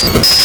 Jesus.